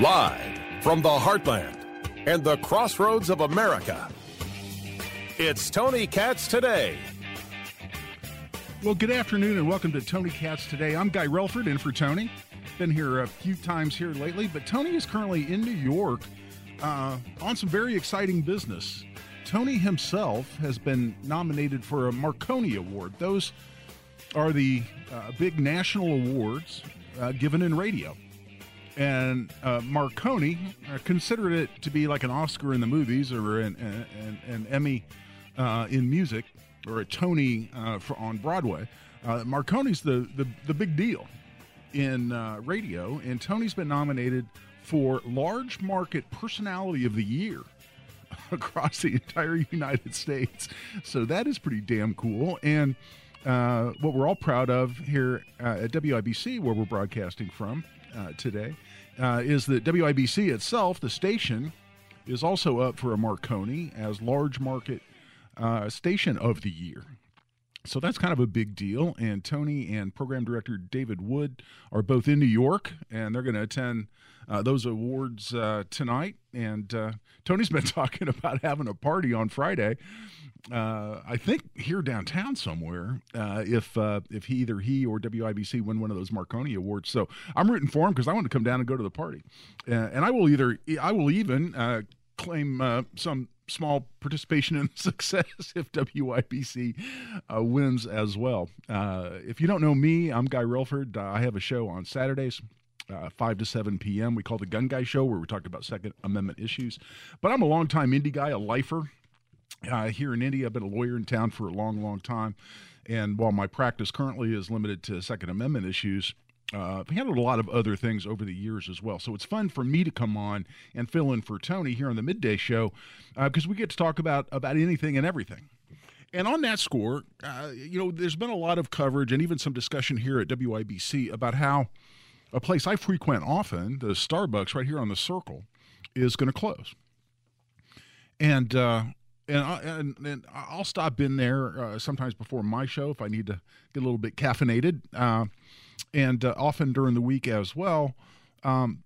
Live from the heartland and the crossroads of America, it's Tony Katz today. Well, good afternoon and welcome to Tony Katz today. I'm Guy Relford in for Tony. Been here a few times here lately, but Tony is currently in New York uh, on some very exciting business. Tony himself has been nominated for a Marconi Award. Those are the uh, big national awards uh, given in radio and uh, Marconi uh, considered it to be like an Oscar in the movies or an, an, an Emmy uh, in music or a Tony uh, for, on Broadway. Marconi's the, the, the big deal in radio, and Tony's been nominated for Large Market Personality of the Year across the entire United States. So that is pretty damn cool. And what we're all proud of here at WIBC, where we're broadcasting from, uh, today uh, is that WIBC itself, the station, is also up for a Marconi as large market uh, station of the year. So that's kind of a big deal. And Tony and program director David Wood are both in New York, and they're going to attend uh, those awards uh, tonight. And uh, Tony's been talking about having a party on Friday. Uh, I think here downtown somewhere. If if he either he or WIBC win one of those Marconi awards, so I'm rooting for him because I want to come down and go to the party, and I will either I will even claim some small participation in success if WIBC uh, wins as well. Uh, if you don't know me, I'm Guy Relford. Uh, I have a show on Saturdays. Uh, 5 to 7 p.m. We call the Gun Guy Show, where we talk about Second Amendment issues. But I'm a longtime Indy guy, a lifer. Uh, here in Indy, I've been a lawyer in town for a long, long time. And while my practice currently is limited to Second Amendment issues, uh, I've handled a lot of other things over the years as well. So it's fun for me to come on and fill in for Tony here on the midday show because uh, we get to talk about about anything and everything. And on that score, uh, you know, there's been a lot of coverage and even some discussion here at WIBC about how a place I frequent often, the Starbucks right here on the Circle, is going to close. And uh, and, I, and, and I'll stop in there uh, sometimes before my show if I need to get a little bit caffeinated, uh, and uh, often during the week as well. Um,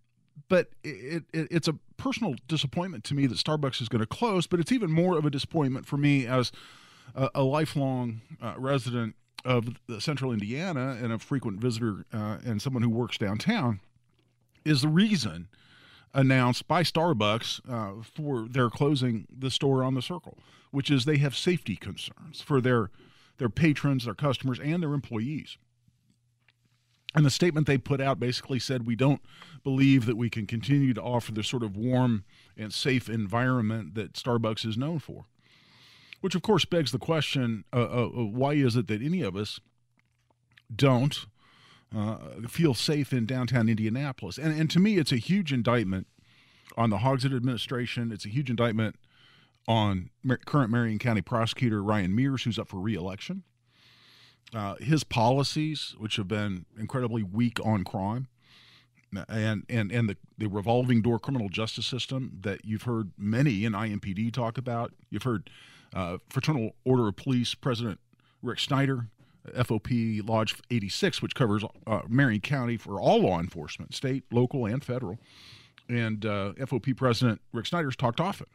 but it, it, it's a personal disappointment to me that Starbucks is going to close, but it's even more of a disappointment for me as a, a lifelong uh, resident of central Indiana and a frequent visitor uh, and someone who works downtown. Is the reason announced by Starbucks uh, for their closing the store on the Circle, which is they have safety concerns for their their patrons, their customers, and their employees. And the statement they put out basically said, We don't believe that we can continue to offer the sort of warm and safe environment that Starbucks is known for. Which, of course, begs the question uh, uh, why is it that any of us don't uh, feel safe in downtown Indianapolis. And, and to me, it's a huge indictment on the Hogsett administration. It's a huge indictment on current Marion County prosecutor Ryan Mears, who's up for reelection. Uh, his policies, which have been incredibly weak on crime, and and and the, the revolving door criminal justice system that you've heard many in IMPD talk about. You've heard uh, Fraternal Order of Police President Rick Snyder FOP Lodge 86, which covers uh, Marion County for all law enforcement, state, local, and federal. And uh, FOP President Rick Snyder's talked often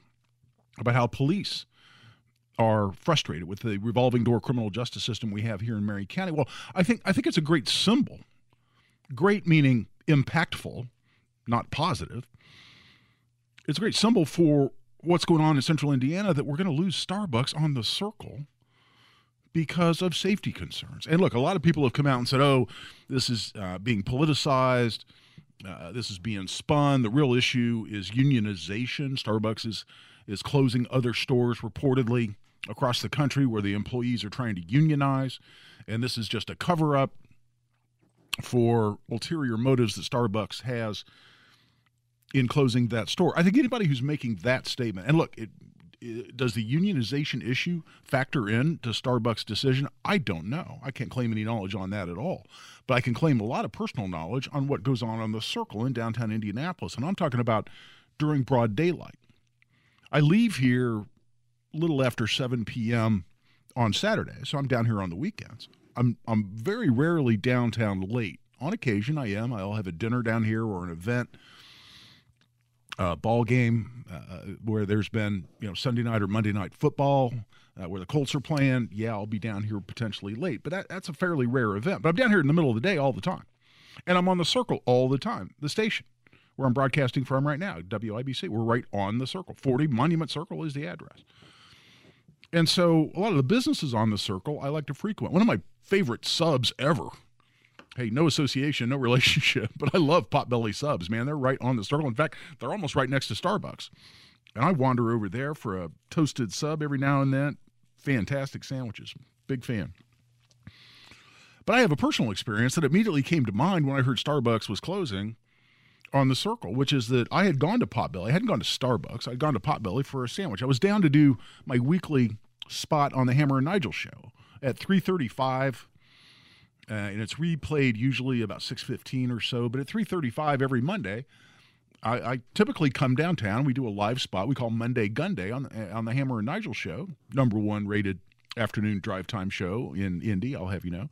about how police are frustrated with the revolving door criminal justice system we have here in Marion County. Well, I think I think it's a great symbol. Great meaning impactful, not positive. It's a great symbol for what's going on in central Indiana that we're going to lose Starbucks on the circle because of safety concerns. And look, a lot of people have come out and said, oh, this is uh, being politicized. Uh, this is being spun. The real issue is unionization. Starbucks is, is closing other stores reportedly across the country where the employees are trying to unionize. And this is just a cover up for ulterior motives that Starbucks has in closing that store. I think anybody who's making that statement, and look, it, does the unionization issue factor in to Starbucks' decision? I don't know. I can't claim any knowledge on that at all. But I can claim a lot of personal knowledge on what goes on on the circle in downtown Indianapolis. And I'm talking about during broad daylight. I leave here a little after 7 p.m. on Saturday, so I'm down here on the weekends. I'm I'm very rarely downtown late. On occasion, I am. I'll have a dinner down here or an event, a ball game uh, where there's been you know Sunday night or Monday night football. Uh, where the Colts are playing, yeah, I'll be down here potentially late, but that, that's a fairly rare event. But I'm down here in the middle of the day all the time, and I'm on the circle all the time. The station where I'm broadcasting from right now, WIBC, we're right on the circle. 40 Monument Circle is the address. And so a lot of the businesses on the circle I like to frequent. One of my favorite subs ever. Hey, no association, no relationship, but I love Potbelly subs, man. They're right on the circle. In fact, they're almost right next to Starbucks. And I wander over there for a toasted sub every now and then. Fantastic sandwiches. Big fan. But I have a personal experience that immediately came to mind when I heard Starbucks was closing on the circle, which is that I had gone to Potbelly. I hadn't gone to Starbucks. I'd gone to Potbelly for a sandwich. I was down to do my weekly spot on the Hammer and Nigel show at 335 uh, and it's replayed usually about 6.15 or so but at 3.35 every monday I, I, typically come downtown we do a live spot we call monday gun day on, on the hammer and nigel show number one rated afternoon drive time show in indy i'll have you know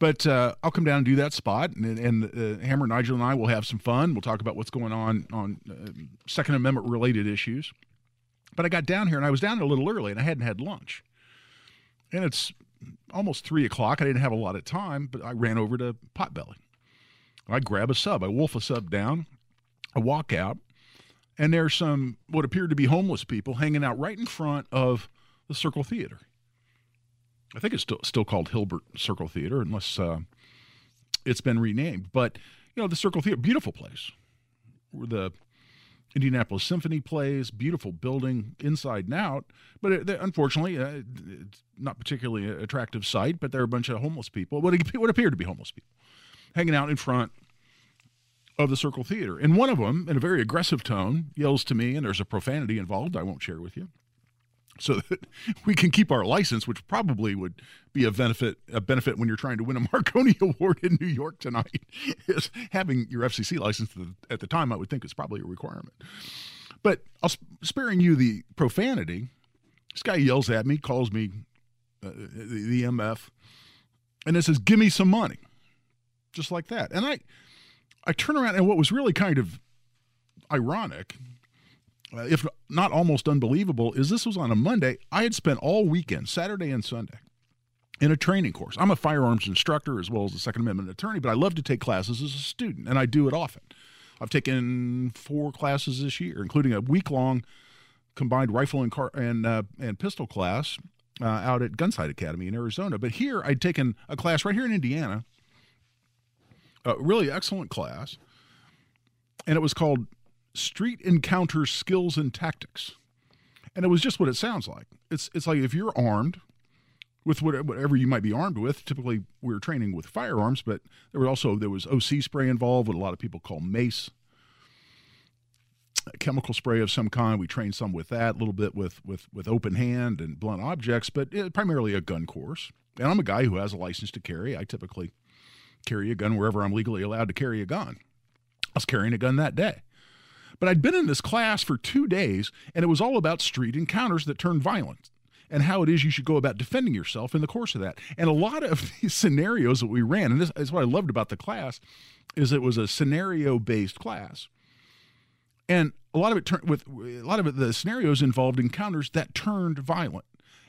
but uh, I'll come down and do that spot, and, and uh, Hammer Nigel and I will have some fun. We'll talk about what's going on on uh, Second Amendment related issues. But I got down here and I was down a little early and I hadn't had lunch. And it's almost three o'clock. I didn't have a lot of time, but I ran over to Potbelly. I grab a sub, I wolf a sub down, I walk out, and there's some what appeared to be homeless people hanging out right in front of the Circle Theater. I think it's still still called Hilbert Circle Theater, unless uh, it's been renamed. But you know, the Circle Theater, beautiful place, where the Indianapolis Symphony plays, beautiful building inside and out. But it, unfortunately, uh, it's not particularly attractive sight. But there are a bunch of homeless people, what, what appear to be homeless people, hanging out in front of the Circle Theater. And one of them, in a very aggressive tone, yells to me, and there's a profanity involved I won't share with you so that we can keep our license, which probably would be a benefit a benefit when you're trying to win a Marconi Award in New York tonight. Is having your FCC license at the time, I would think is probably a requirement. But I'll sparing you the profanity. This guy yells at me, calls me uh, the, the MF, and it says, "Give me some money," just like that. And I, I turn around, and what was really kind of ironic uh, if not almost unbelievable, is this was on a Monday. I had spent all weekend, Saturday and Sunday, in a training course. I'm a firearms instructor as well as a Second Amendment attorney, but I love to take classes as a student, and I do it often. I've taken four classes this year, including a week long combined rifle and car and uh, and pistol class uh, out at Gunsite Academy in Arizona. But here, I'd taken a class right here in Indiana, a really excellent class, and it was called Street Encounter Skills and Tactics. And it was just what it sounds like. It's it's like if you're armed with whatever you might be armed with. Typically, we were training with firearms, but there was also there was OC spray involved, what a lot of people call mace, chemical spray of some kind. We trained some with that, a little bit with with with open hand and blunt objects, but it, primarily a gun course. And I'm a guy who has a license to carry. I typically carry a gun wherever I'm legally allowed to carry a gun. I was carrying a gun that day. But I'd been in this class for two days, and it was all about street encounters that turn violent and how it is you should go about defending yourself in the course of that. And a lot of these scenarios that we ran, and this is what I loved about the class, is it was a scenario-based class. And a lot of it turned with a lot of it, the scenarios involved encounters that turned violent.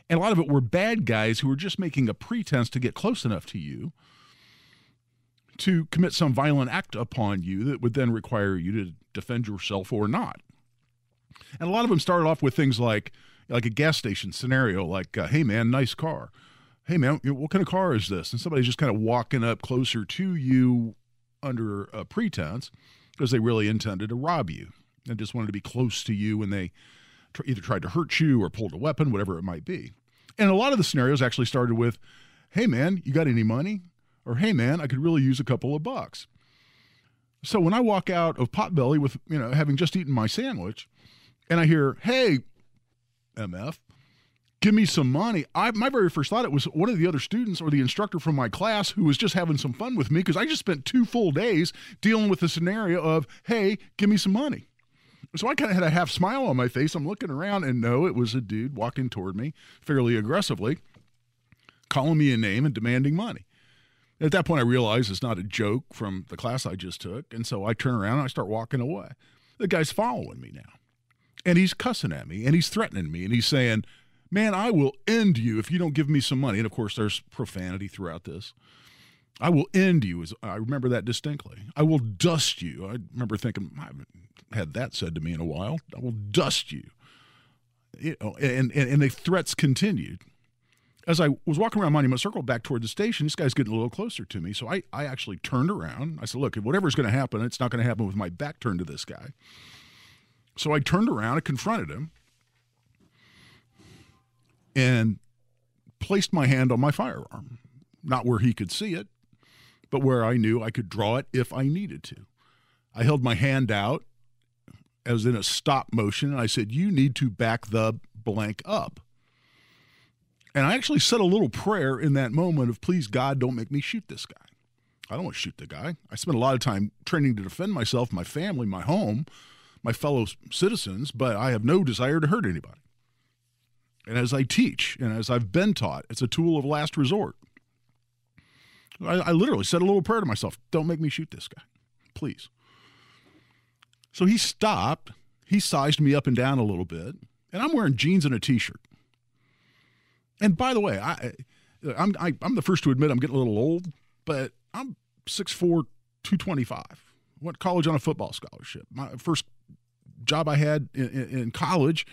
And a lot of it were bad guys who were just making a pretense to get close enough to you to commit some violent act upon you that would then require you to defend yourself or not. And a lot of them started off with things like like a gas station scenario, like, uh, "Hey man, nice car." Hey man, what kind of car is this? And somebody's just kind of walking up closer to you under a pretense because they really intended to rob you and just wanted to be close to you when they tr- either tried to hurt you or pulled a weapon, whatever it might be. And a lot of the scenarios actually started with, "Hey man, you got any money?" Or hey man, I could really use a couple of bucks. So when I walk out of Potbelly with, you know, having just eaten my sandwich and I hear, "Hey, MF, give me some money." I my very first thought it was one of the other students or the instructor from my class who was just having some fun with me because I just spent two full days dealing with the scenario of, "Hey, give me some money." So I kind of had a half smile on my face. I'm looking around and no, it was a dude walking toward me fairly aggressively calling me a name and demanding money. At that point, I realize it's not a joke from the class I just took. And so I turn around and I start walking away. The guy's following me now. And he's cussing at me and he's threatening me and he's saying, Man, I will end you if you don't give me some money. And of course, there's profanity throughout this. I will end you. I remember that distinctly. I will dust you. I remember thinking, I haven't had that said to me in a while. I will dust you. you know, and, and, and the threats continued as I was walking around Monument Circle back toward the station, this guy's getting a little closer to me. So I, I actually turned around. I said, Look, whatever's going to happen, it's not going to happen with my back turned to this guy. So I turned around and confronted him and placed my hand on my firearm, not where he could see it, but where I knew I could draw it if I needed to. I held my hand out as in a stop motion, and I said, You need to back the blank up. And I actually said a little prayer in that moment of, please, God, don't make me shoot this guy. I don't want to shoot the guy. I spent a lot of time training to defend myself, my family, my home, my fellow citizens, but I have no desire to hurt anybody. And as I teach and as I've been taught, it's a tool of last resort. I, I literally said a little prayer to myself don't make me shoot this guy, please. So he stopped. He sized me up and down a little bit, and I'm wearing jeans and a t shirt. And by the way, I, I'm I, am i am the first to admit I'm getting a little old, but I'm 6'4", 225. Went college on a football scholarship. My first job I had in, in college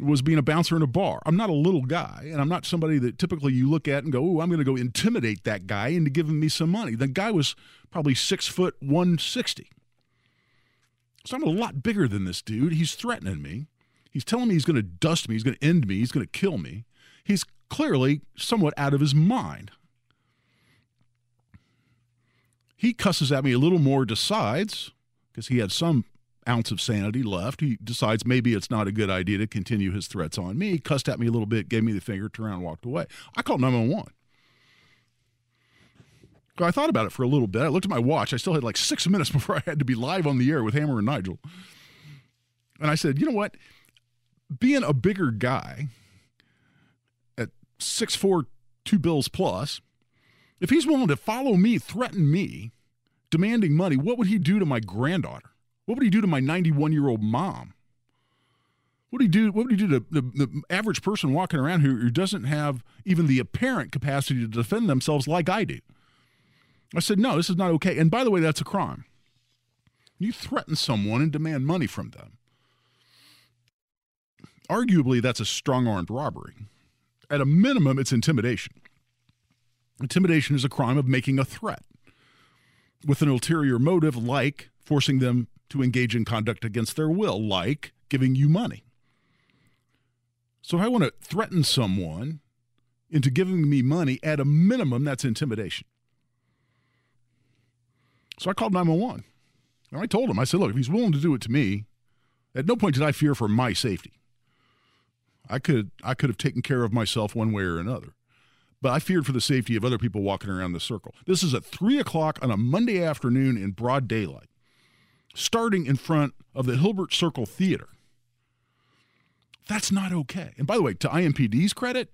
was being a bouncer in a bar. I'm not a little guy, and I'm not somebody that typically you look at and go, "Oh, I'm going to go intimidate that guy into giving me some money." The guy was probably six foot one sixty, so I'm a lot bigger than this dude. He's threatening me. He's telling me he's going to dust me. He's going to end me. He's going to kill me he's clearly somewhat out of his mind. He cusses at me a little more, decides, because he had some ounce of sanity left. He decides maybe it's not a good idea to continue his threats on me. He cussed at me a little bit, gave me the finger, turned around, walked away. I called 911. I thought about it for a little bit. I looked at my watch. I still had like six minutes before I had to be live on the air with Hammer and Nigel. And I said, you know what? Being a bigger guy, six four two bills plus, if he's willing to follow me, threaten me, demanding money, what would he do to my granddaughter? What would he do to my 91 year old mom? What would he do? What would he do to the, the average person walking around who, who doesn't have even the apparent capacity to defend themselves like I do? I said, no, this is not okay. And by the way, that's a crime. You threaten someone and demand money from them. Arguably, that's a strong armed robbery at a minimum, it's intimidation. Intimidation is a crime of making a threat with an ulterior motive, like forcing them to engage in conduct against their will, like giving you money. So, if I want to threaten someone into giving me money, at a minimum, that's intimidation. So I called 911. And I told him, I said, look, if he's willing to do it to me, at no point did I fear for my safety. I could I could have taken care of myself one way or another. But I feared for the safety of other people walking around the circle. This is at three o'clock on a Monday afternoon in broad daylight, starting in front of the Hilbert Circle Theater. That's not okay. And by the way, to IMPD's credit,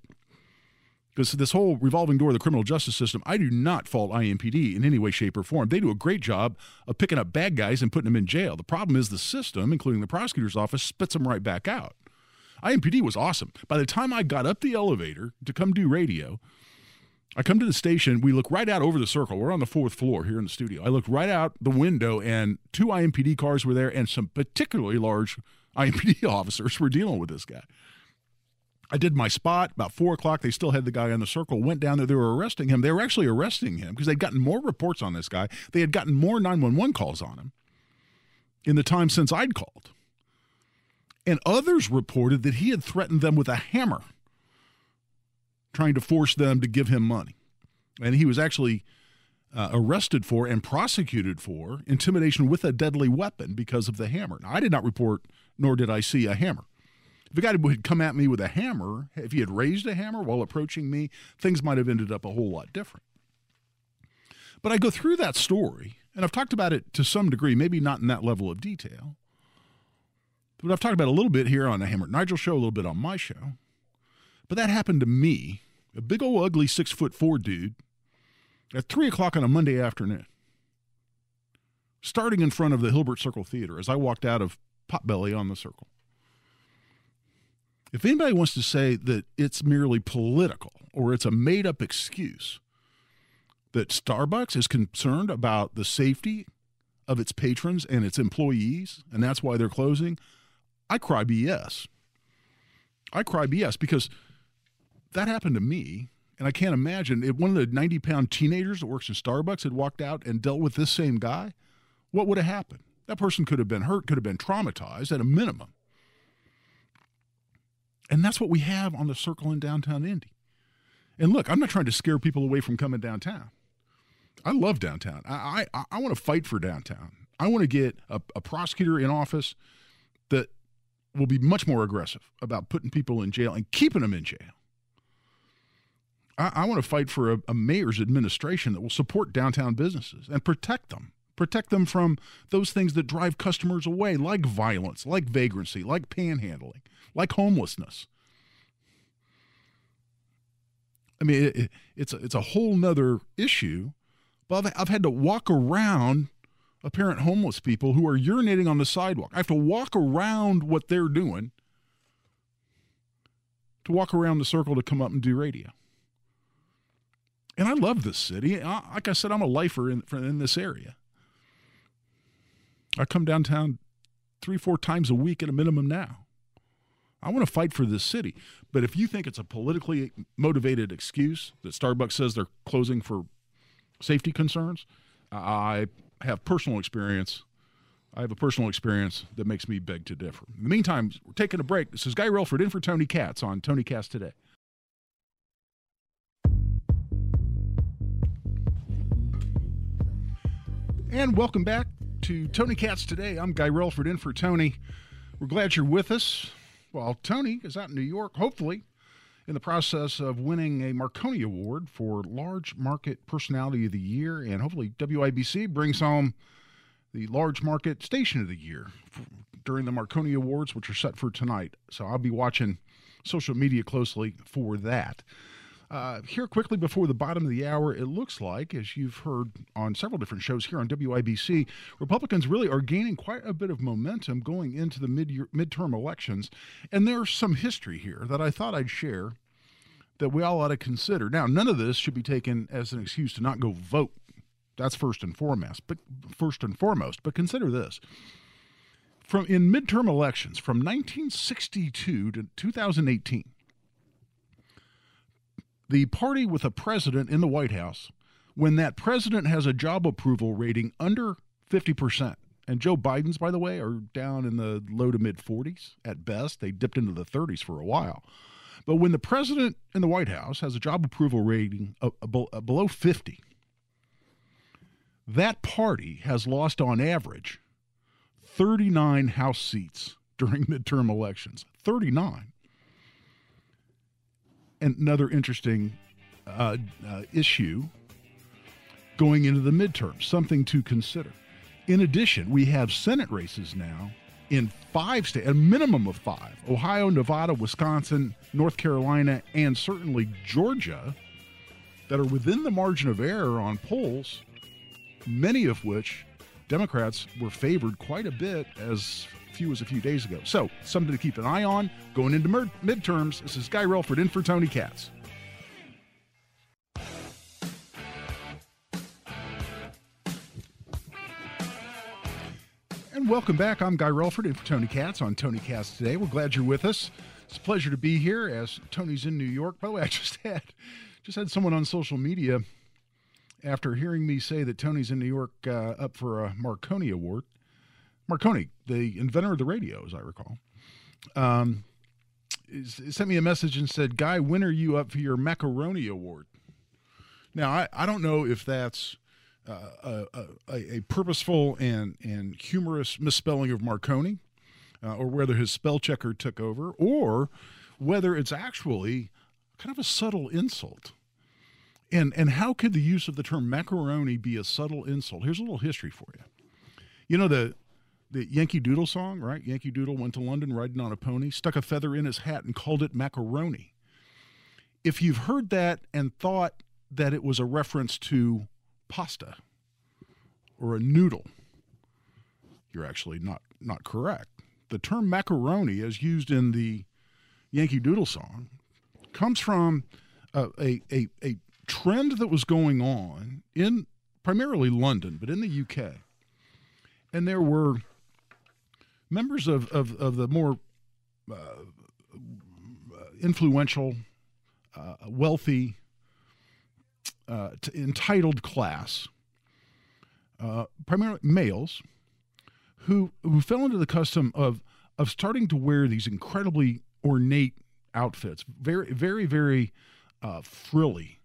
because this whole revolving door of the criminal justice system, I do not fault IMPD in any way, shape, or form. They do a great job of picking up bad guys and putting them in jail. The problem is the system, including the prosecutor's office, spits them right back out. IMPD was awesome. By the time I got up the elevator to come do radio, I come to the station. We look right out over the circle. We're on the fourth floor here in the studio. I look right out the window, and two IMPD cars were there, and some particularly large IMPD officers were dealing with this guy. I did my spot about four o'clock. They still had the guy on the circle. Went down there. They were arresting him. They were actually arresting him because they'd gotten more reports on this guy. They had gotten more 911 calls on him in the time since I'd called. And others reported that he had threatened them with a hammer, trying to force them to give him money. And he was actually uh, arrested for and prosecuted for intimidation with a deadly weapon because of the hammer. Now, I did not report, nor did I see a hammer. If a guy had come at me with a hammer, if he had raised a hammer while approaching me, things might have ended up a whole lot different. But I go through that story, and I've talked about it to some degree, maybe not in that level of detail. But I've talked about a little bit here on the Hammer Nigel show, a little bit on my show. But that happened to me a big old ugly six foot four dude, at three o'clock on a Monday afternoon, starting in front of the Hilbert Circle Theater as I walked out of Potbelly on the Circle. If anybody wants to say that it's merely political or it's a made up excuse that Starbucks is concerned about the safety of its patrons and its employees, and that's why they're closing, I cry BS. I cry BS because that happened to me. And I can't imagine if one of the 90 pound teenagers that works in Starbucks had walked out and dealt with this same guy, what would have happened? That person could have been hurt, could have been traumatized at a minimum. And that's what we have on the circle in downtown Indy. And look, I'm not trying to scare people away from coming downtown. I love downtown. I, I, I want to fight for downtown. I want to get a, a prosecutor in office will be much more aggressive about putting people in jail and keeping them in jail. I, I want to fight for a, a mayor's administration that will support downtown businesses and protect them. Protect them from those things that drive customers away, like violence, like vagrancy, like panhandling, like homelessness. I mean, it, it's a, it's a whole nother issue. But I've, I've had to walk around apparent homeless people who are urinating on the sidewalk. I have to walk around what they're doing to walk around the circle to come up and do radio. And I love this city. Like I said, I'm a lifer in, in this area. I come downtown three, four times a week at a minimum now. I want to fight for this city. But if you think it's a politically motivated excuse that Starbucks says they're closing for safety concerns, I have personal experience. I have a personal experience that makes me beg to differ. In the meantime, we're taking a break. This is Guy Relford in for Tony Katz on Tony Katz Today. And welcome back to Tony Katz Today. I'm Guy Relford in for Tony. We're glad you're with us. Well, Tony is out in New York, hopefully, in the process of winning a Marconi Award for Large Market Personality of the Year, and hopefully WIBC brings home the Large Market Station of the Year during the Marconi Awards, which are set for tonight. So I'll be watching social media closely for that. Uh, here, quickly before the bottom of the hour, it looks like, as you've heard on several different shows here on WIBC, Republicans really are gaining quite a bit of momentum going into the mid midterm elections. And there's some history here that I thought I'd share that we all ought to consider. Now, none of this should be taken as an excuse to not go vote. That's first and foremost. But first and foremost, but consider this. From in midterm elections from 1962 to 2018, the party with a president in the White House, when that president has a job approval rating under 50%, and Joe Biden's, by the way, are down in the low to mid 40s at best. They dipped into the 30s for a while. But when the president in the White House has a job approval rating below 50, that party has lost on average 39 House seats during midterm elections. 39 another interesting uh, uh, issue going into the midterms, something to consider. In addition, we have Senate races now in five states, a minimum of five Ohio, Nevada, Wisconsin, North Carolina, and certainly Georgia that are within the margin of error on polls, many of which Democrats were favored quite a bit as few as a few days ago. So, something to keep an eye on going into midterms. This is Guy Relford in for Tony Katz. And welcome back. I'm Guy Relford in for Tony Katz on Tony Katz today. We're glad you're with us. It's a pleasure to be here as Tony's in New York. By the way, I just had just had someone on social media after hearing me say that Tony's in New York uh, up for a Marconi Award. Marconi, the inventor of the radio, as I recall, um, sent me a message and said, Guy, when are you up for your Macaroni Award? Now, I, I don't know if that's uh, a, a, a, purposeful and, and humorous misspelling of Marconi, uh, or whether his spell checker took over, or whether it's actually kind of a subtle insult. And, and how could the use of the term macaroni be a subtle insult? Here's a little history for you. You know, the, the Yankee Doodle song, right? Yankee Doodle went to London riding on a pony, stuck a feather in his hat, and called it macaroni. if you've heard that and thought that it was a reference to pasta or a noodle, you're actually not not correct. The term macaroni, as used in the Yankee Doodle song, comes from a, a, a, a trend that was going on in primarily London, but in the UK. And there were members of, of, of the more uh, influential, uh, wealthy, uh, t- entitled class, uh, primarily males, who who fell into the custom of of starting to wear these incredibly ornate outfits, very very very uh, frilly,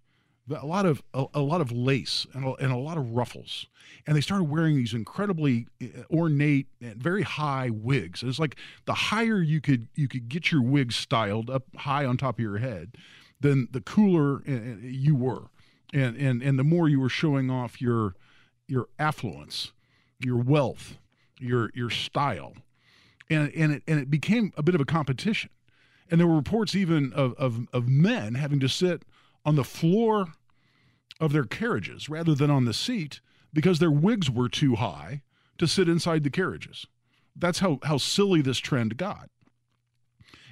a lot of a, a, lot of lace and a, and a lot of ruffles, and they started wearing these incredibly uh, ornate and very high wigs. It's like the higher you could you could get your wig styled up high on top of your head, then the cooler uh, uh, you were, and and and the more you were showing off your your affluence, your wealth, your your style, and and it and it became a bit of a competition, and there were reports even of of, of men having to sit on the floor of their carriages rather than on the seat because their wigs were too high to sit inside the carriages. That's how how silly this trend got.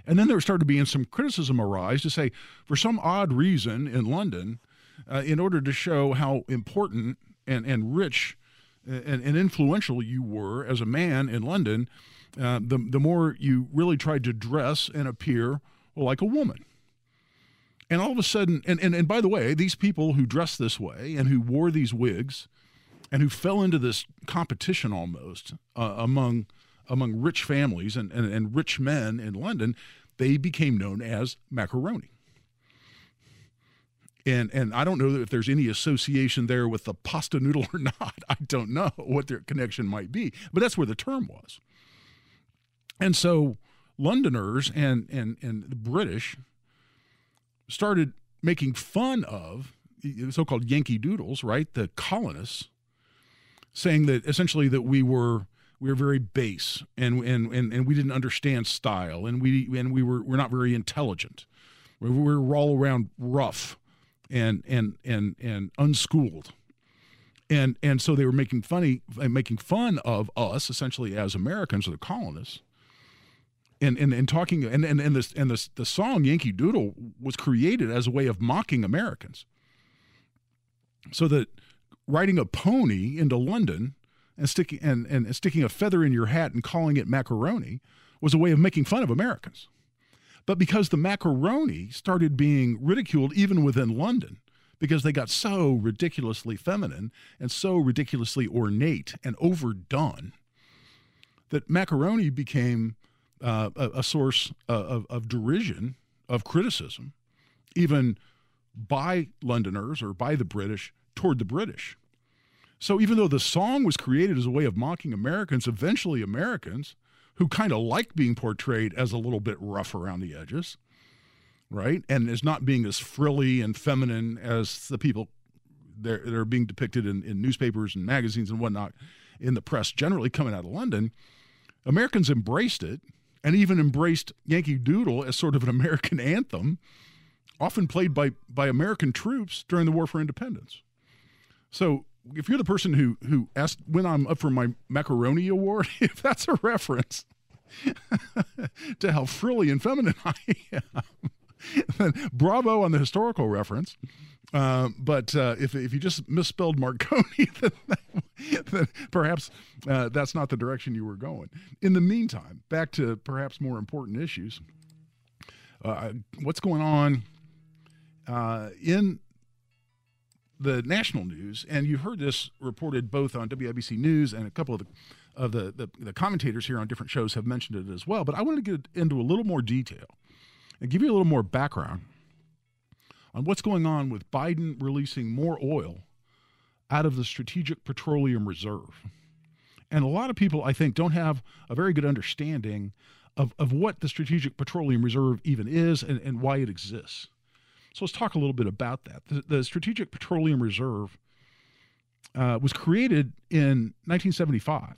And then there started being some criticism arise to say, for some odd reason in London, uh, in order to show how important and, and rich and, and influential you were as a man in London, uh, the, the more you really tried to dress and appear like a woman. And all of a sudden, and, and, and by the way, these people who dressed this way and who wore these wigs and who fell into this competition almost uh, among among rich families and, and, and rich men in London, they became known as macaroni and and I don't know if there's any association there with the pasta noodle or not. I don't know what their connection might be, but that's where the term was. And so Londoners and and and the British started making fun of the so-called Yankee Doodles, right? The colonists, saying that essentially that we were we were very base and and and, and we didn't understand style and we and we were we're not very intelligent. We were all around rough and and and and unschooled and and so they were making funny uh, making fun of us essentially as Americans or the colonists and and, and talking and and, and this and this the song Yankee Doodle was created as a way of mocking Americans. So that riding a pony into London and sticking and, and sticking a feather in your hat and calling it macaroni was a way of making fun of Americans. But because the macaroni started being ridiculed even within London, because they got so ridiculously feminine and so ridiculously ornate and overdone, that macaroni became uh, a, a, source of, of derision, of criticism, even by Londoners or by the British toward the British. So even though the song was created as a way of mocking Americans, eventually Americans who kind of like being portrayed as a little bit rough around the edges, right? And as not being as frilly and feminine as the people they're, they're being depicted in, in newspapers and magazines and whatnot in the press generally coming out of London. Americans embraced it and even embraced Yankee Doodle as sort of an American anthem, often played by, by American troops during the War for Independence. So if you're the person who who asked when I'm up for my macaroni award, if that's a reference to how frilly and feminine I am, then bravo on the historical reference. Uh, but uh, if, if you just misspelled Marconi, then, then perhaps uh, that's not the direction you were going. In the meantime, back to perhaps more important issues. Uh, what's going on uh, in the national news, and you've heard this reported both on WIBC News and a couple of the of the, the, the commentators here on different shows have mentioned it as well. But I want to get into a little more detail and give you a little more background on what's going on with Biden releasing more oil out of the Strategic Petroleum Reserve. And a lot of people, I think, don't have a very good understanding of, of what the Strategic Petroleum Reserve even is and, and why it exists. So let's talk a little bit about that. The, the Strategic Petroleum Reserve uh, was created in 1975.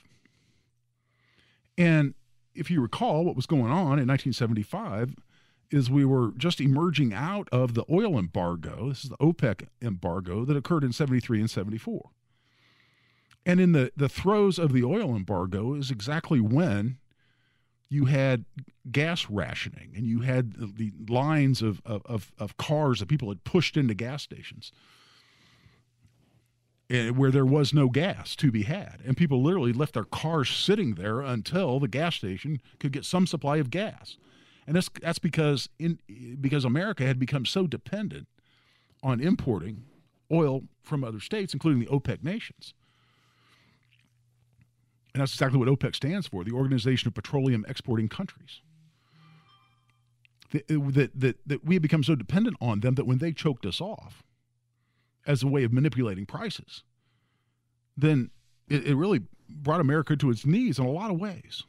And if you recall what was going on in 1975, is we were just emerging out of the oil embargo. This is the OPEC embargo that occurred in 73 and 74. And in the, the throes of the oil embargo is exactly when you had gas rationing and you had the lines of, of, of cars that people had pushed into gas stations eh, where there was no gas to be had. And people literally left their cars sitting there until the gas station could get some supply of gas. And that's, that's because, in, because America had become so dependent on importing oil from other states, including the OPEC nations and that's exactly what OPEC stands for the Organization of Petroleum Exporting Countries. Uh, that, that, that we had become so dependent on them that when they choked us off as a way of manipulating prices, then it, it really brought America to its knees in a lot of ways.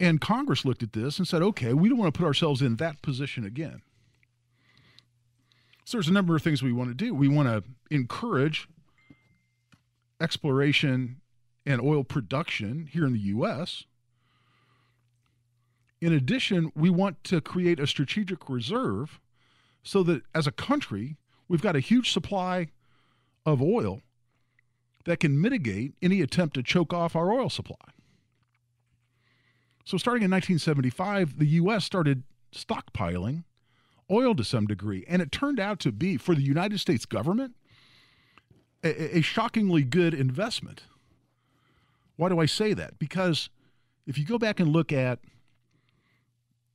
And Congress looked at this and said, okay, we don't want to put ourselves in that position again. So there's a number of things we want to do. We want to encourage exploration and oil production here in the U.S. In addition, we want to create a strategic reserve so that as a country, we've got a huge supply of oil that can mitigate any attempt to choke off our oil supply. So, starting in 1975, the U.S. started stockpiling oil to some degree, and it turned out to be, for the United States government, a, a shockingly good investment. Why do I say that? Because if you go back and look at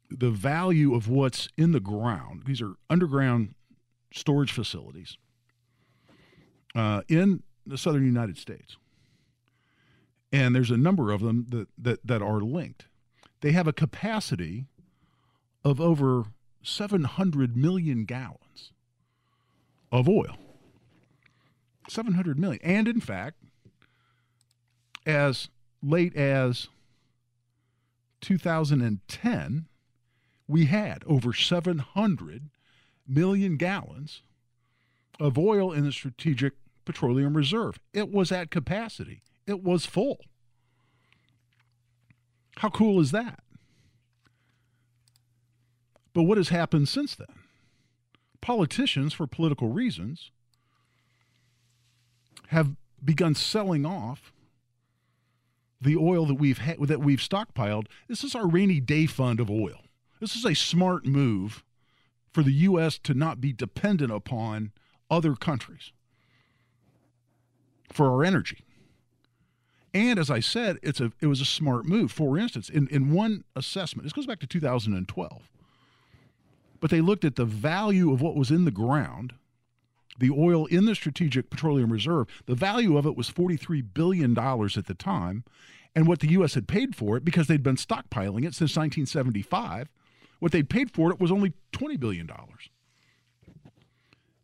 the value of what's in the ground, these are underground storage facilities uh, in the southern United States. And there's a number of them that, that, that are linked. They have a capacity of over 700 million gallons of oil. 700 million. And in fact, as late as 2010, we had over 700 million gallons of oil in the Strategic Petroleum Reserve. It was at capacity, it was full. How cool is that? But what has happened since then? Politicians, for political reasons, have begun selling off the oil that we've ha- that we've stockpiled. This is our rainy day fund of oil. This is a smart move for the U.S. to not be dependent upon other countries for our energy. And as I said, it's a it was a smart move. For instance, in, in one assessment, this goes back to 2012, but they looked at the value of what was in the ground, the oil in the Strategic Petroleum Reserve. The value of it was $43 billion at the time, and what the U.S. had paid for it because they'd been stockpiling it since 1975. What they'd paid for it was only $20 billion.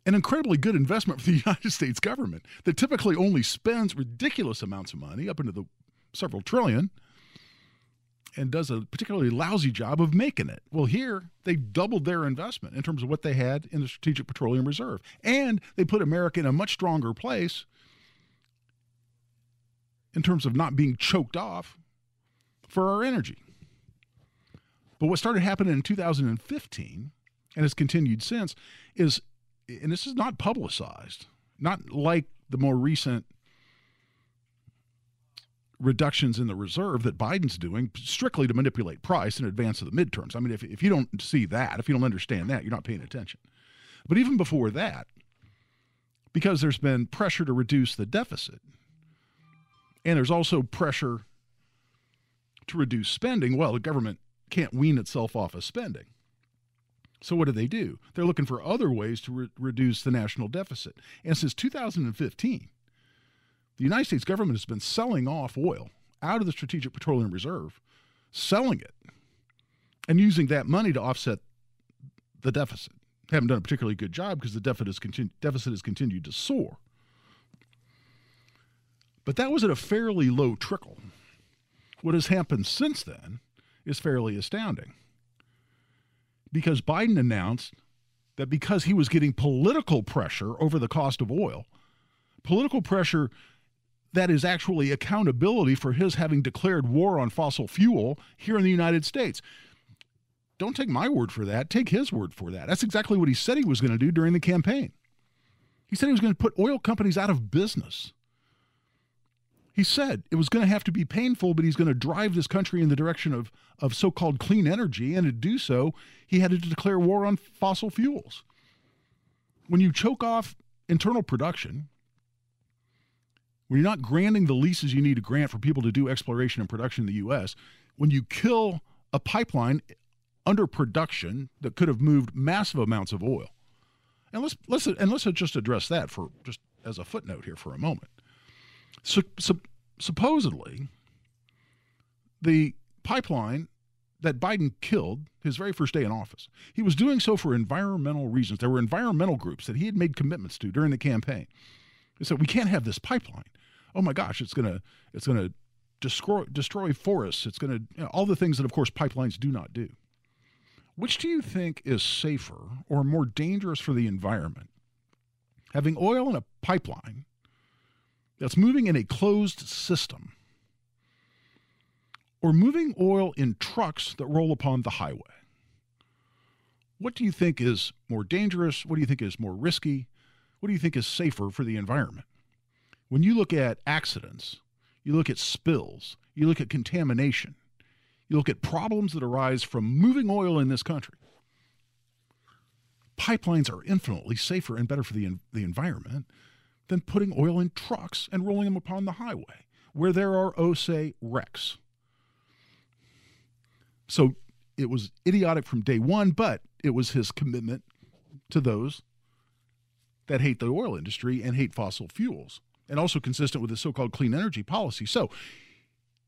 An incredibly good investment for the United States government that typically only spends ridiculous amounts of money, up into the several trillion, and does a particularly lousy job of making it. Well, here they doubled their investment in terms of what they had in the Strategic Petroleum Reserve. And they put America in a much stronger place in terms of not being choked off for our energy. But what started happening in 2015 and has continued since is, and this is not publicized, not like the more recent reductions in the reserve that Biden's doing strictly to manipulate price in advance of the midterms. I mean, if, if you don't see that, if you don't understand that, you're not paying attention. But even before that, because there's been pressure to reduce the deficit, and there's also pressure to reduce spending. Well, the government can't wean itself off of spending. So, what do they do? They're looking for other ways to re- reduce the national deficit. And since 2015, the United States government has been selling off oil out of the Strategic Petroleum Reserve, selling it, and using that money to offset the deficit. Haven't done a particularly good job because the deficit has, continu- deficit has continued to soar. But that was at a fairly low trickle. What has happened since then is fairly astounding. Because Biden announced that because he was getting political pressure over the cost of oil, political pressure that is actually accountability for his having declared war on fossil fuel here in the United States. don't take my word for that. Take his word for that. That's exactly what he said he was going to do during the campaign. He said he was going to put oil companies out of business. He said it was going to have to be painful, but he's going to drive this country in the direction of, of so called clean energy. And to do so, he had to declare war on fossil fuels. When you choke off internal production, when you're not granting the leases you need to grant for people to do exploration and production in the U.S., when you kill a pipeline under production that could have moved massive amounts of oil, and let's let's and let's just address that for just as a footnote here for a moment. So, so, supposedly, the pipeline that Biden killed his very first day in office, he was doing so for environmental reasons. There were environmental groups that he had made commitments to during the campaign. He said, "We can't have this pipeline. Oh my gosh, it's gonna it's gonna destroy destroy forests. It's gonna you know, all the things that, of course, pipelines do not do." Which do you think is safer or more dangerous for the environment? Having oil in a pipeline that's moving in a closed system or moving oil in trucks that roll upon the highway? What do you think is more dangerous? What do you think is more risky? What do you think is safer for the environment? When you look at accidents, you look at spills, you look at contamination, you look at problems that arise from moving oil in this country. Pipelines are infinitely safer and better for the, the environment than putting oil in trucks and rolling them upon the highway where there are, oh, say, wrecks. So it was idiotic from day one, but it was his commitment to those that hate the oil industry and hate fossil fuels, and also consistent with the so called clean energy policy. So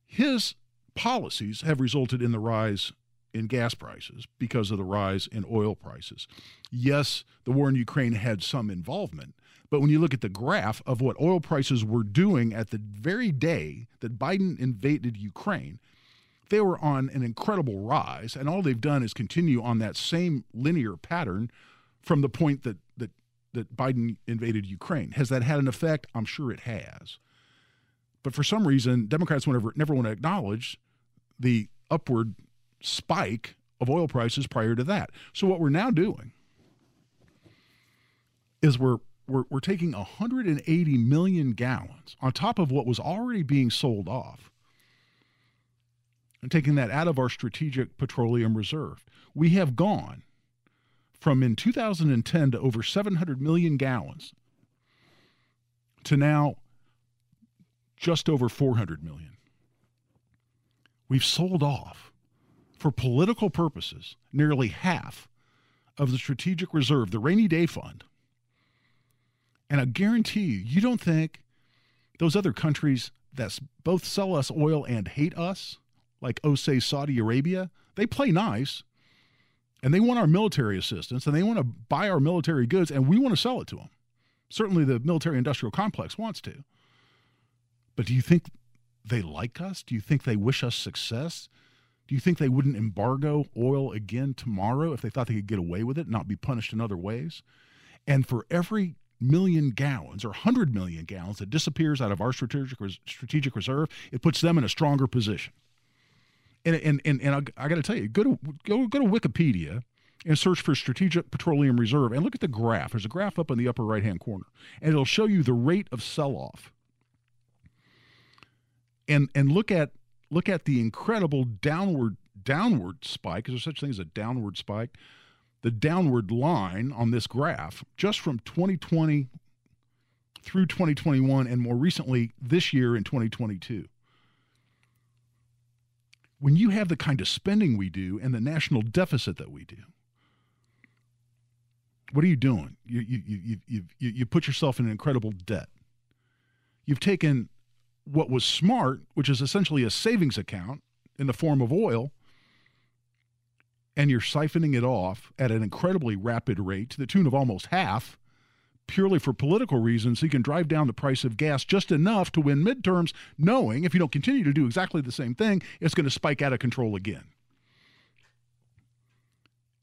his policies have resulted in the rise in gas prices because of the rise in oil prices. Yes, the war in Ukraine had some involvement, but when you look at the graph of what oil prices were doing at the very day that Biden invaded Ukraine, they were on an incredible rise, and all they've done is continue on that same linear pattern from the point that that that Biden invaded Ukraine. Has that had an effect? I'm sure it has. But for some reason, Democrats never, never want to acknowledge the upward spike of oil prices prior to that. So what we're now doing is we're we're, we're taking 180 million gallons on top of what was already being sold off and taking that out of our strategic petroleum reserve. We have gone from in 2010 to over 700 million gallons to now just over 400 million. We've sold off for political purposes nearly half of the strategic reserve, the rainy day fund. And I guarantee you, you don't think those other countries that both sell us oil and hate us, like, oh, say, Saudi Arabia, they play nice and they want our military assistance and they want to buy our military goods and we want to sell it to them. Certainly the military industrial complex wants to. But do you think they like us? Do you think they wish us success? Do you think they wouldn't embargo oil again tomorrow if they thought they could get away with it not be punished in other ways? And for every million gallons or 100 million gallons that disappears out of our strategic strategic reserve, it puts them in a stronger position. And and and, and I, I got to tell you, go to go go to Wikipedia and search for strategic petroleum reserve and look at the graph. There's a graph up in the upper right hand corner, and it'll show you the rate of sell off and and look at look at the incredible downward downward spike. Is there such thing as a downward spike? The downward line on this graph, just from 2020 through 2021, and more recently this year in 2022. When you have the kind of spending we do and the national deficit that we do, what are you doing? You, you, you, you, you, you put yourself in incredible debt. You've taken what was smart, which is essentially a savings account in the form of oil, and you're siphoning it off at an incredibly rapid rate to the tune of almost half, purely for political reasons, so you can drive down the price of gas just enough to win midterms, knowing if you don't continue to do exactly the same thing, it's going to spike out of control again.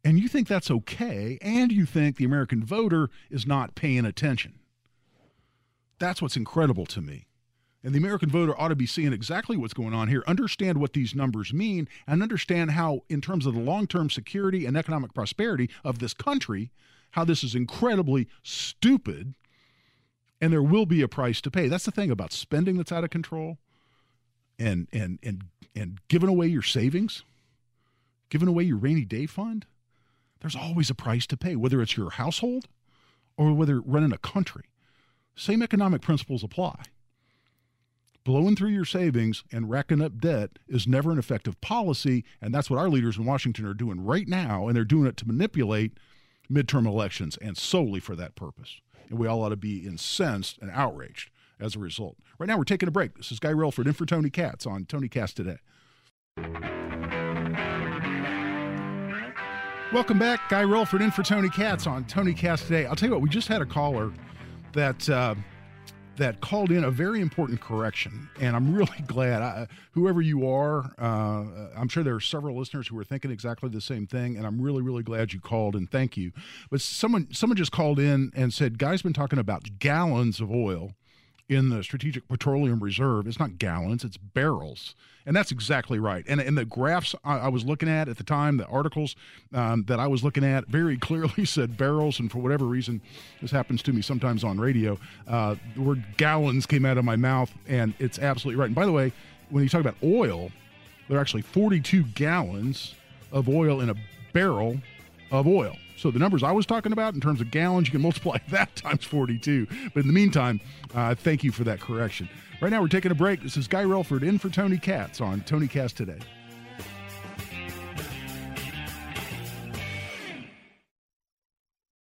And you think that's okay, and you think the American voter is not paying attention. That's what's incredible to me And the American voter ought to be seeing exactly what's going on here, understand what these numbers mean, and understand how, in terms of the long term security and economic prosperity of this country, how this is incredibly stupid and there will be a price to pay. That's the thing about spending that's out of control and and and and giving away your savings, giving away your rainy day fund. There's always a price to pay, whether it's your household or whether running a country. Same economic principles apply. Blowing through your savings and racking up debt is never an effective policy, and that's what our leaders in Washington are doing right now, and they're doing it to manipulate midterm elections and solely for that purpose. And we all ought to be incensed and outraged as a result. Right now, we're taking a break. This is Guy Relford in for Tony Katz on Tony Katz Today. Welcome back. Guy Relford in for Tony Katz on Tony Katz Today. I'll tell you what, we just had a caller that. Uh, that called in a very important correction, and I'm really glad. I, whoever you are, uh, I'm sure there are several listeners who are thinking exactly the same thing, and I'm really, really glad you called and thank you. But someone, someone just called in and said, "Guy's been talking about gallons of oil." In the Strategic Petroleum Reserve. It's not gallons, it's barrels. And that's exactly right. And, and the graphs I, I was looking at at the time, the articles um, that I was looking at very clearly said barrels. And for whatever reason, this happens to me sometimes on radio, uh, the word gallons came out of my mouth, and it's absolutely right. And by the way, when you talk about oil, there are actually 42 gallons of oil in a barrel of oil. So the numbers I was talking about in terms of gallons, you can multiply that times 42. But in the meantime, uh, thank you for that correction. Right now, we're taking a break. This is Guy Relford in for Tony Katz on Tony Katz Today.